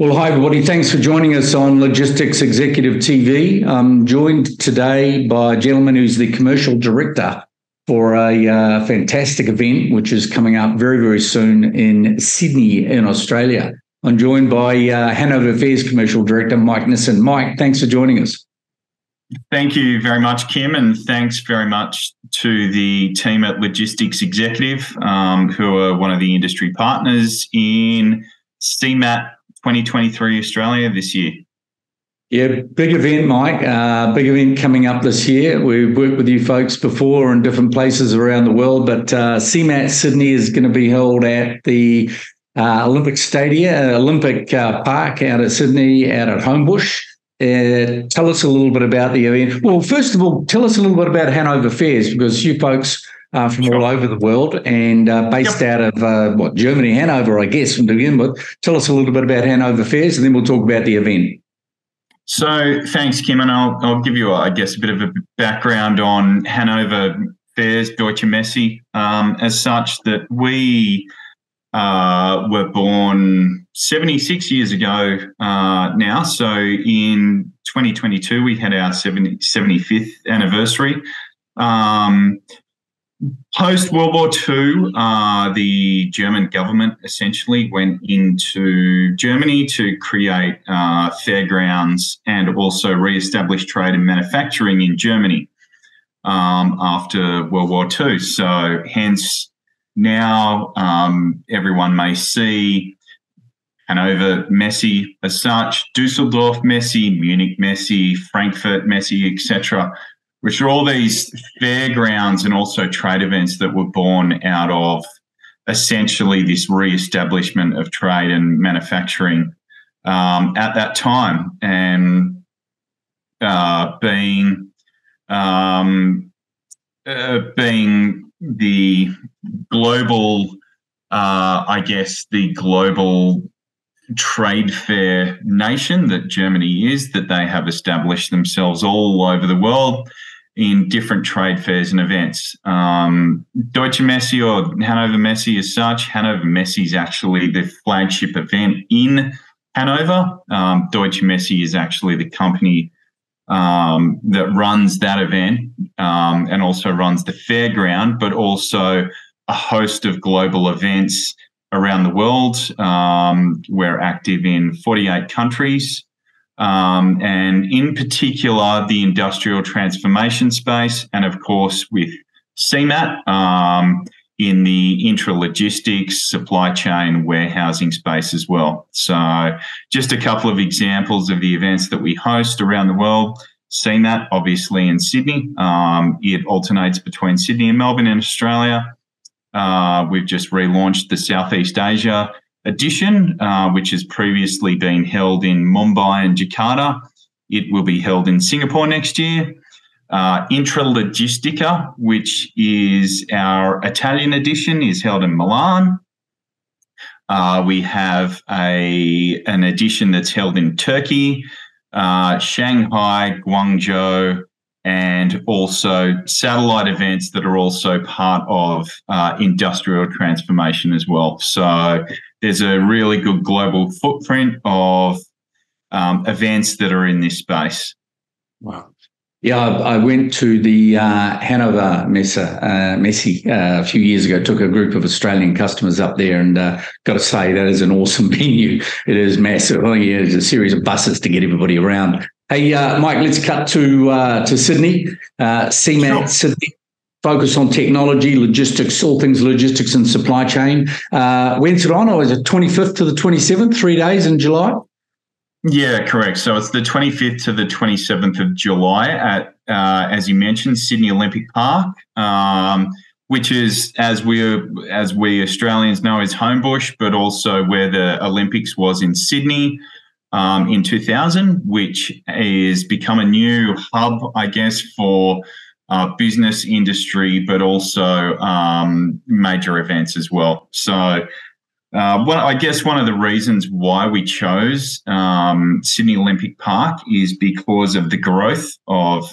Well, hi, everybody. Thanks for joining us on Logistics Executive TV. I'm joined today by a gentleman who's the commercial director for a uh, fantastic event which is coming up very, very soon in Sydney, in Australia. I'm joined by uh, Hannover Fairs commercial director Mike Nissen. Mike, thanks for joining us. Thank you very much, Kim, and thanks very much to the team at Logistics Executive, um, who are one of the industry partners in CeMAT 2023 Australia this year. Yeah, big event, Mike. Uh, big event coming up this year. We've worked with you folks before in different places around the world, but uh, CeMAT Sydney is going to be held at the uh, Olympic Stadium, Olympic uh, Park out at Sydney, out at Homebush. Uh, tell us a little bit about the event. Well, first of all, tell us a little bit about Hannover Fairs because you folks uh, from sure. all over the world and uh, based yep. out of uh, what Germany, Hanover, I guess, from to begin with. Tell us a little bit about Hannover Fairs, and then we'll talk about the event. So, thanks, Kim, and I'll, I'll give you, I guess, a bit of a background on Hannover Fairs, Deutsche Messe, um, as such that we uh, were born 76 years ago uh, now. So in 2022, we had our 70, 75th anniversary. Um, Post World War II, uh, the German government essentially went into Germany to create uh, fairgrounds and also re-establish trade and manufacturing in Germany um, after World War II. So, hence, now um, everyone may see Hannover Messe as such, Dusseldorf Messe, Munich Messe, Frankfurt Messe, etc which are all these fairgrounds and also trade events that were born out of essentially this re-establishment of trade and manufacturing um, at that time, and uh, being um, uh, being the global, uh, I guess, the global trade fair nation that Germany is, that they have established themselves all over the world in different trade fairs and events. Um, Deutsche Messe or Hannover Messe as such, Hannover Messe is actually the flagship event in Hanover. Um, Deutsche Messe is actually the company um, that runs that event um, and also runs the fairground, but also a host of global events around the world. Um, we're active in 48 countries um, and in particular the industrial transformation space, and of course with CeMAT um, in the intralogistics, supply chain, warehousing space as well. So, just a couple of examples of the events that we host around the world. CeMAT, obviously in Sydney. Um, it alternates between Sydney and Melbourne in Australia. Uh, we've just relaunched the Southeast Asia edition, uh, which has previously been held in Mumbai and Jakarta. It will be held in Singapore next year. Uh, Intralogistica, which is our Italian edition, is held in Milan. Uh, we have a an edition that's held in Turkey, uh, Shanghai, Guangzhou, and also satellite events that are also part of uh, industrial transformation as well. So there's a really good global footprint of um, events that are in this space. Wow. Yeah, I, went to the uh, Hannover Messe, uh, Messe uh, a few years ago. Took a group of Australian customers up there, and uh, got to say that is an awesome venue. It is massive. I think it's a series of buses to get everybody around. Hey, uh, Mike, let's cut to uh, to Sydney. Uh, CeMAT sure. Sydney focus on technology, logistics, all things logistics and supply chain. Uh, when's it on? Or is it 25th to the 27th, three days in July? Yeah, correct. So it's the 25th to the 27th of July at, uh, as you mentioned, Sydney Olympic Park, um, which is, as we as we Australians know, is Homebush, but also where the Olympics was in Sydney. Um, in 2000, which is become a new hub, I guess, for uh, business, industry, but also um, major events as well. So, uh, well, I guess one of the reasons why we chose um, Sydney Olympic Park is because of the growth of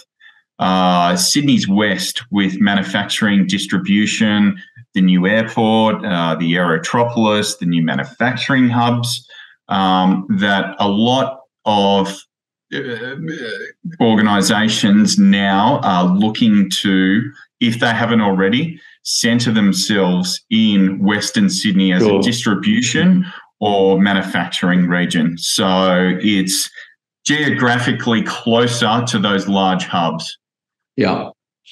uh, Sydney's West with manufacturing, distribution, the new airport, uh, the Aerotropolis, the new manufacturing hubs. um, that a lot of Uh, organizations now are looking to, if they haven't already, center themselves in Western Sydney as sure. a distribution or manufacturing region. So it's geographically closer to those large hubs. Yeah.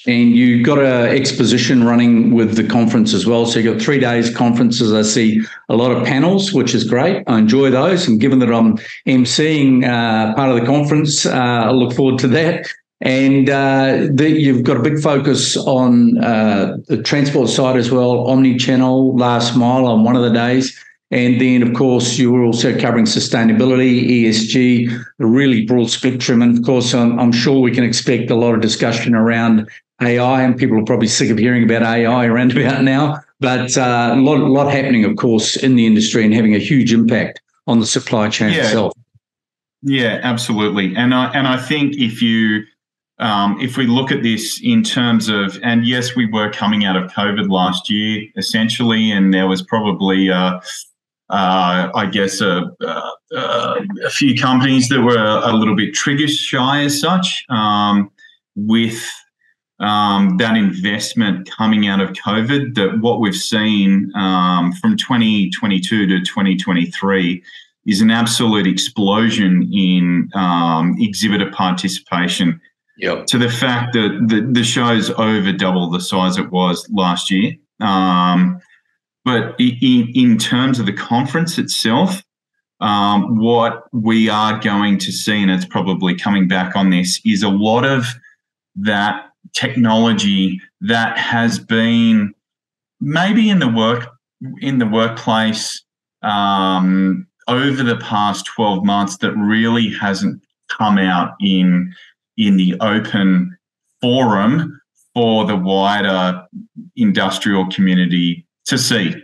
And you got an exposition running with the conference as well. So you've got three days conferences. I see a lot of panels, which is great. I enjoy those. And given that I'm emceeing uh, part of the conference, uh, I look forward to that. And uh, the, you've got a big focus on uh, the transport side as well, omni-channel, last mile on one of the days. And then, of course, you were also covering sustainability, ESG, a really broad spectrum. And of course, I'm, I'm, sure we can expect a lot of discussion around AI, and people are probably sick of hearing about AI around about now. But uh, a lot, lot happening, of course, in the industry and having a huge impact on the supply chain yeah. itself. Yeah, absolutely. And I and I think if you um, if we look at this in terms of, and yes, we were coming out of COVID last year, essentially, and there was probably, uh, uh, I guess, a, uh, a, few companies that were a little bit trigger shy as such. Um, with um, that investment coming out of COVID, that what we've seen um, from 2022 to 2023 is an absolute explosion in um, exhibitor participation yep. to the fact that the, the show's over double the size it was last year. Um, but in, in terms of the conference itself, um, what we are going to see, and it's probably coming back on this, is a lot of that technology that has been maybe in the work in the workplace um, over the past 12 months that really hasn't come out in in the open forum for the wider industrial community to see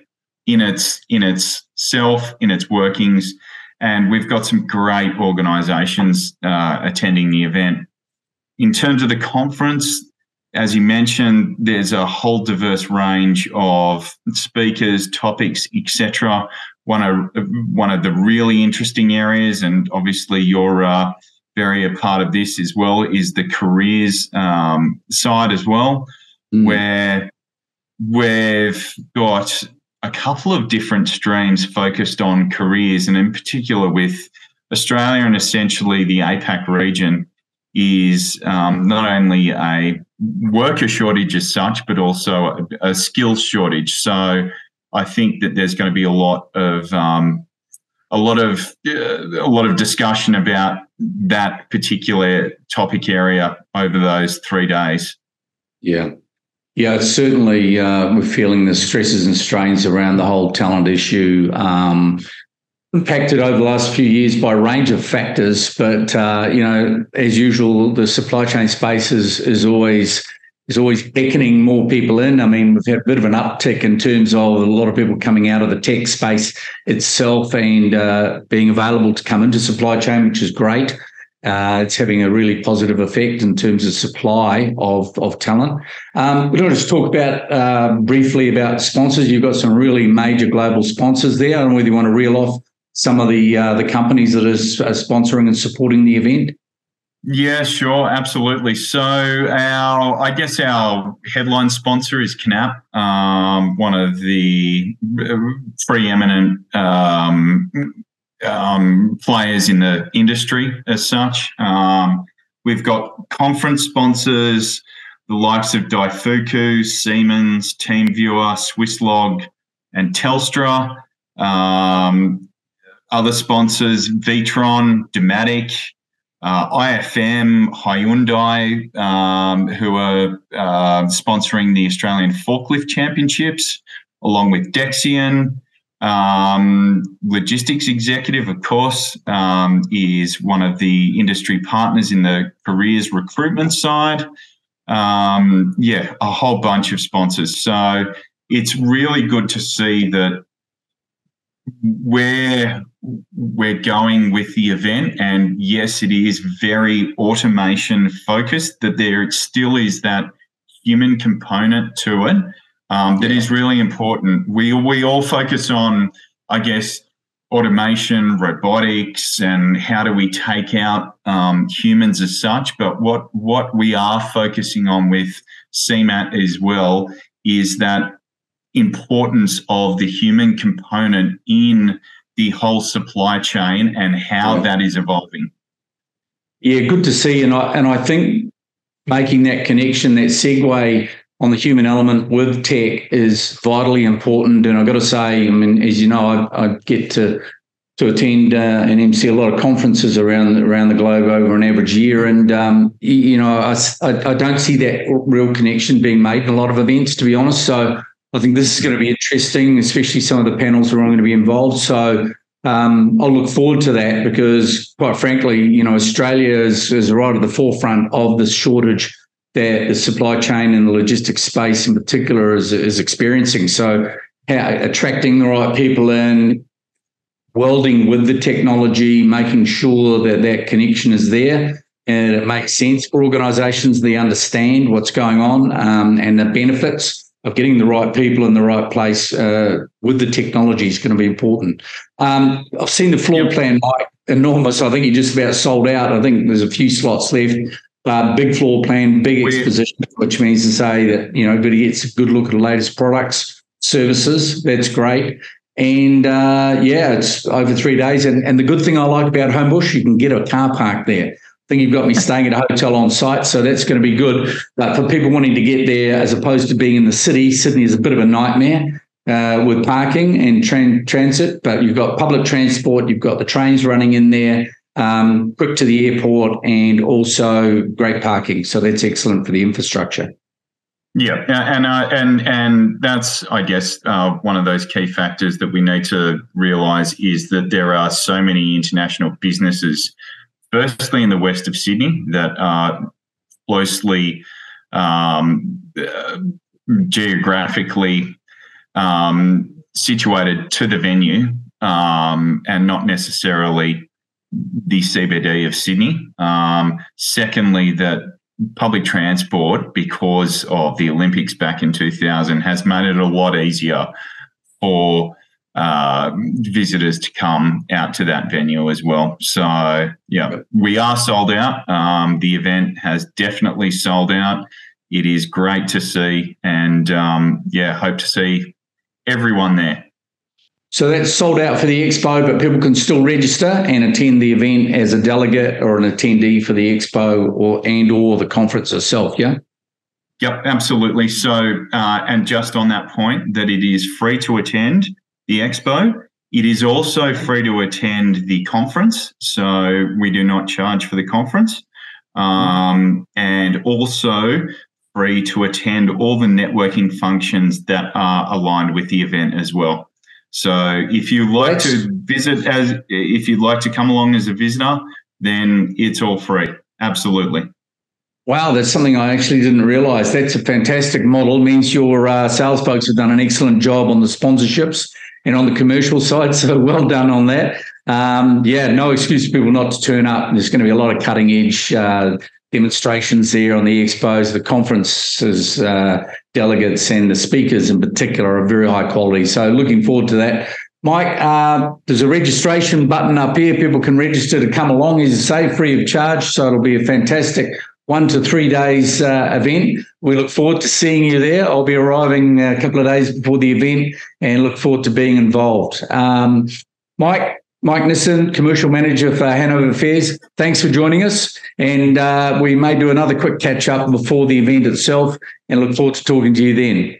in its in its self in its workings. And we've got some great organizations uh, attending the event in terms of the conference as you mentioned there's a whole diverse range of speakers topics etc one of one of the really interesting areas and obviously your uh, very a part of this as well is the careers um, side as well, mm. where we've got a couple of different streams focused on careers, and in particular with Australia and essentially the APAC region is um, not only a worker shortage as such, but also a, a skills shortage. So I think that there's going to be a lot of um, a lot of uh, a lot of discussion about that particular topic area over those three days. Yeah. Yeah, certainly uh, we're feeling the stresses and strains around the whole talent issue. Um, impacted over the last few years by a range of factors, but uh, you know, as usual, the supply chain space is is always is always beckoning more people in. I mean, we've had a bit of an uptick in terms of a lot of people coming out of the tech space itself and uh, being available to come into supply chain, which is great. Uh, it's having a really positive effect in terms of supply of, of talent. Um, we want to just talk about uh, briefly about sponsors. You've got some really major global sponsors there. I don't know whether you want to reel off some of the uh, the companies that are sponsoring and supporting the event. Yeah, sure, absolutely. So our, I guess our headline sponsor is KNAPP, um, one of the preeminent um, um, players in the industry as such. Um, we've got conference sponsors, the likes of Daifuku, Siemens, TeamViewer, Swisslog, and Telstra. Um, other sponsors, Witron, Dematic, uh, IFM, Hyundai, um, who are uh, sponsoring the Australian Forklift Championships, along with Dexion. Um, Logistics Executive, of course, um, is one of the industry partners in the careers recruitment side. Um, yeah, a whole bunch of sponsors. So it's really good to see that where we're going with the event, and yes, it is very automation focused, that there still is that human component to it um, that yeah. is really important. We we all focus on, I guess, automation, robotics, and how do we take out um, humans as such. But what what we are focusing on with CeMAT as well is that importance of the human component in the whole supply chain and how yeah. that is evolving. Yeah, good to see, and I and I think making that connection, that segue on the human element with tech is vitally important. And I've got to say, I mean, as you know, I, I get to to attend uh, and MC a lot of conferences around around the globe over an average year, and um, you know, I, I, I don't see that real connection being made in a lot of events, to be honest. So I think this is going to be interesting, especially some of the panels that are going to be involved. So um, I'll look forward to that because, quite frankly, you know, Australia is, is right at the forefront of the shortage that the supply chain and the logistics space in particular is, is experiencing. So, how, attracting the right people in, welding with the technology, making sure that that connection is there and it makes sense for organizations. They understand what's going on um, and the benefits of getting the right people in the right place uh, with the technology is going to be important. Um, I've seen the floor yep. plan, Mike, enormous. I think you just about sold out. I think there's a few slots left. Uh, big floor plan, big Weird. exposition, which means to say that you know everybody gets a good look at the latest products, services. That's great. And uh, yeah, it's over three days. And, and the good thing I like about Homebush, you can get a car park there. Think you've got me staying at a hotel on site, so that's going to be good. But for people wanting to get there, as opposed to being in the city, Sydney is a bit of a nightmare uh, with parking and train transit. But you've got public transport, you've got the trains running in there, um, quick to the airport, and also great parking. So that's excellent for the infrastructure. Yeah, and uh, and and that's I guess uh, one of those key factors that we need to realise is that there are so many international businesses firstly in the west of Sydney that are closely um, uh, geographically um, situated to the venue um, and not necessarily the CBD of Sydney. Um, secondly, that public transport, because of the Olympics back in 2000, has made it a lot easier for uh, visitors to come out to that venue as well. So, yeah, we are sold out. Um, the event has definitely sold out. It is great to see, and um, yeah, hope to see everyone there. So that's sold out for the expo, but people can still register and attend the event as a delegate or an attendee for the expo or and or the conference itself. Yeah. Yep, absolutely. So, uh, and just on that point, that it is free to attend the expo. It is also free to attend the conference, so we do not charge for the conference, um, and also free to attend all the networking functions that are aligned with the event as well. So if you like to visit as if you'd like to come along as a visitor, then it's all free. Absolutely. Wow, that's something I actually didn't realize. That's a fantastic model. It means your uh, sales folks have done an excellent job on the sponsorships and on the commercial side. So well done on that. Um, yeah, no excuse for people not to turn up. There's going to be a lot of cutting edge uh, demonstrations there on the expos. The conferences, uh, delegates, and the speakers in particular are very high quality. So looking forward to that. Mike, uh, there's a registration button up here. People can register to come along, as you say, free of charge. So it'll be a fantastic one to three days uh, event. We look forward to seeing you there. I'll be arriving a couple of days before the event and look forward to being involved. Um, Mike, Mike Nissen, Commercial Manager for Hannover Fairs, thanks for joining us. And uh, we may do another quick catch up before the event itself and look forward to talking to you then.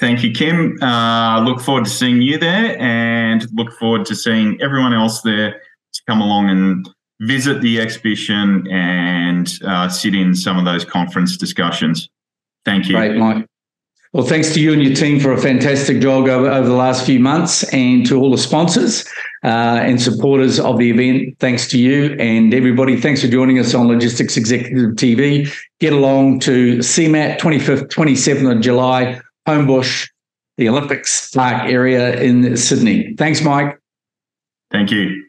Thank you, Kim. Uh, look forward to seeing you there and look forward to seeing everyone else there to come along and visit the exhibition and uh, sit in some of those conference discussions. Thank you. Great, Mike. Well, thanks to you and your team for a fantastic job over, over the last few months, and to all the sponsors uh, and supporters of the event. Thanks to you and everybody. Thanks for joining us on Logistics Executive TV. Get along to CeMAT 25th, 27th of July, Homebush, the Olympics Park area in Sydney. Thanks, Mike. Thank you.